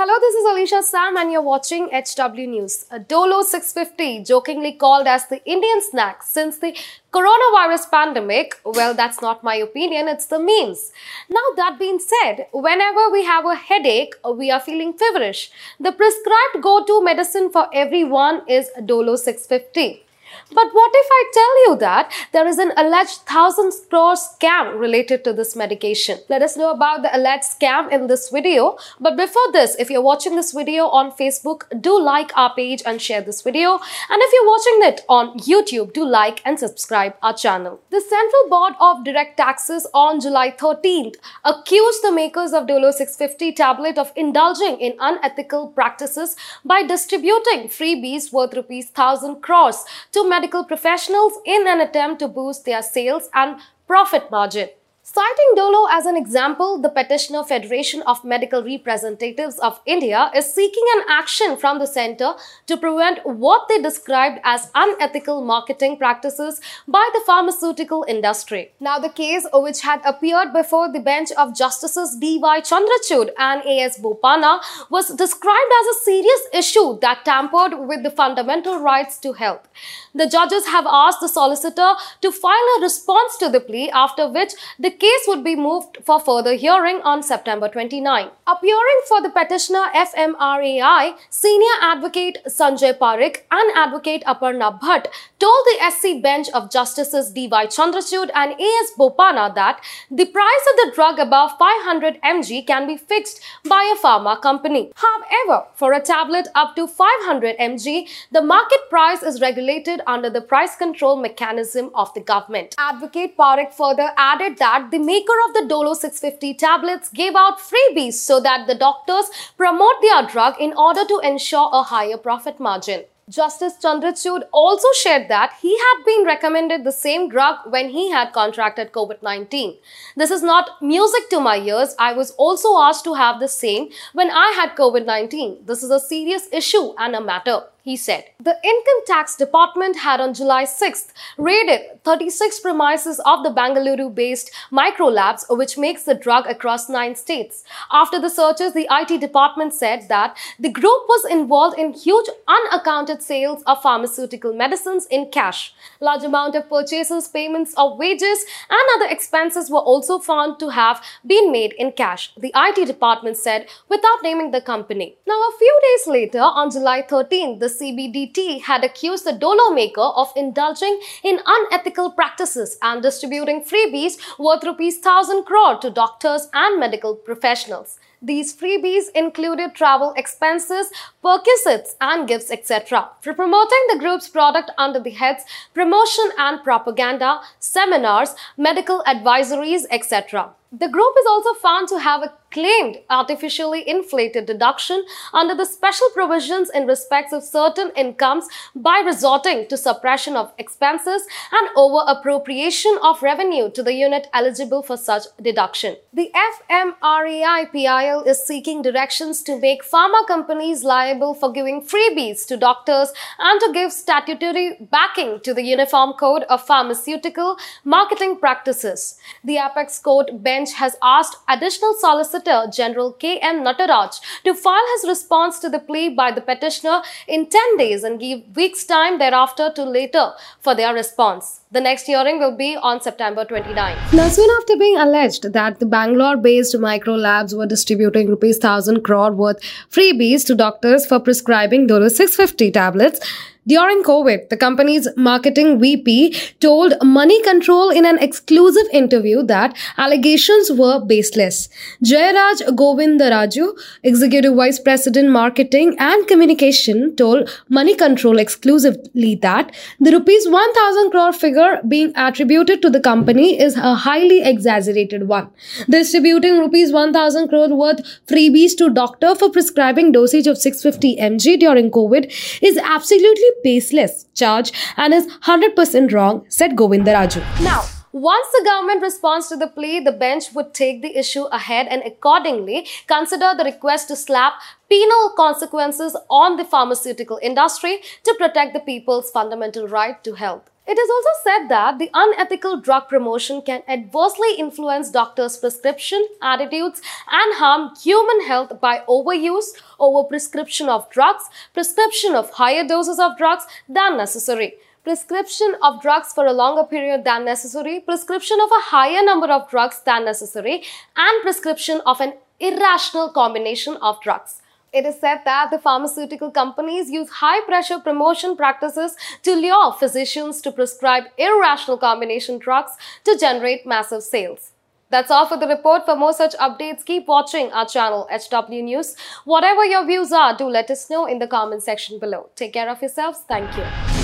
Hello, this is Alicia Sam, and you're watching HW News. A Dolo 650, jokingly called as the Indian snack since the coronavirus pandemic. Well, that's not my opinion, it's the memes. Now, that being said, whenever we have a headache we are feeling feverish, the prescribed go to medicine for everyone is Dolo 650. But what if I tell you that there is an alleged thousand crore scam related to this medication? Let us know about the alleged scam in this video. But before this, if you're watching this video on Facebook, do like our page and share this video. And if you're watching it on YouTube, do like and subscribe our channel. The Central Board of Direct Taxes on July 13th accused the makers of Dolo 650 tablet of indulging in unethical practices by distributing freebies worth rupees 1000 crores to medical professionals in an attempt to boost their sales and profit margin. Citing Dolo as an example, the petitioner Federation of Medical Representatives of India is seeking an action from the centre to prevent what they described as unethical marketing practices by the pharmaceutical industry. Now, the case which had appeared before the bench of Justices D.Y. Chandrachud and A.S. Bopanna was described as a serious issue that tampered with the fundamental rights to health. The judges have asked the solicitor to file a response to the plea, after which the case would be moved for further hearing on September 29. Appearing for the petitioner FMRAI, senior advocate Sanjay Parikh and advocate Aparna Bhatt told the SC bench of Justices D.Y. Chandrachud and A.S. Bopanna that the price of the drug above 500 mg can be fixed by a pharma company. However, for a tablet up to 500 mg, the market price is regulated under the price control mechanism of the government. Advocate Parikh further added that the maker of the Dolo 650 tablets gave out freebies so that the doctors promote their drug in order to ensure a higher profit margin. Justice Chandrachud also shared that he had been recommended the same drug when he had contracted COVID 19. This is not music to my ears. I was also asked to have the same when I had COVID 19. This is a serious issue and a matter he said. The Income Tax Department had on July 6th raided 36 premises of the Bangalore based Microlabs, which makes the drug across nine states. After the searches, the IT department said that the group was involved in huge unaccounted sales of pharmaceutical medicines in cash. Large amount of purchases, payments of wages, and other expenses were also found to have been made in cash, the IT department said without naming the company. Now, a few days later, on July 13th, the CBDT had accused the Dolo maker of indulging in unethical practices and distributing freebies worth rupees 1000 crore to doctors and medical professionals. These freebies included travel expenses, perquisites, and gifts, etc. For promoting the group's product under the heads promotion and propaganda, seminars, medical advisories, etc. The group is also found to have a claimed artificially inflated deduction under the special provisions in respect of certain incomes by resorting to suppression of expenses and over appropriation of revenue to the unit eligible for such deduction. The FMRAI PIL is seeking directions to make pharma companies liable for giving freebies to doctors and to give statutory backing to the Uniform Code of Pharmaceutical Marketing Practices. The Apex Court bench has asked additional Solicitor General K. M. Nataraj to file his response to the plea by the petitioner in 10 days and give weeks time thereafter to later for their response. The next hearing will be on September 29. Now, soon after being alleged that the Bangalore-based Micro Labs were distributing rupees 1000 crore worth freebies to doctors for prescribing Dolo 650 tablets, during COVID, the company's marketing VP told Money Control in an exclusive interview that allegations were baseless. Jayaraj Govindaraju, Executive Vice President Marketing and Communication, told Money Control exclusively that the rupees 1000 crore figure being attributed to the company is a highly exaggerated one. Distributing rupees 1000 crore worth freebies to doctor for prescribing dosage of 650 mg during COVID is absolutely baseless charge and is 100% wrong, said Govindaraju. Now, once the government responds to the plea, the bench would take the issue ahead and accordingly consider the request to slap penal consequences on the pharmaceutical industry to protect the people's fundamental right to health. It is also said that the unethical drug promotion can adversely influence doctors' prescription, attitudes, and harm human health by overuse, overprescription of drugs, prescription of higher doses of drugs than necessary prescription of drugs for a longer period than necessary, prescription of a higher number of drugs than necessary, and prescription of an irrational combination of drugs. It is said that the pharmaceutical companies use high pressure promotion practices to lure physicians to prescribe irrational combination drugs to generate massive sales. That's all for the report. For more such updates, keep watching our channel HW News. Whatever your views are, do let us know in the comment section below. Take care of yourselves. Thank you.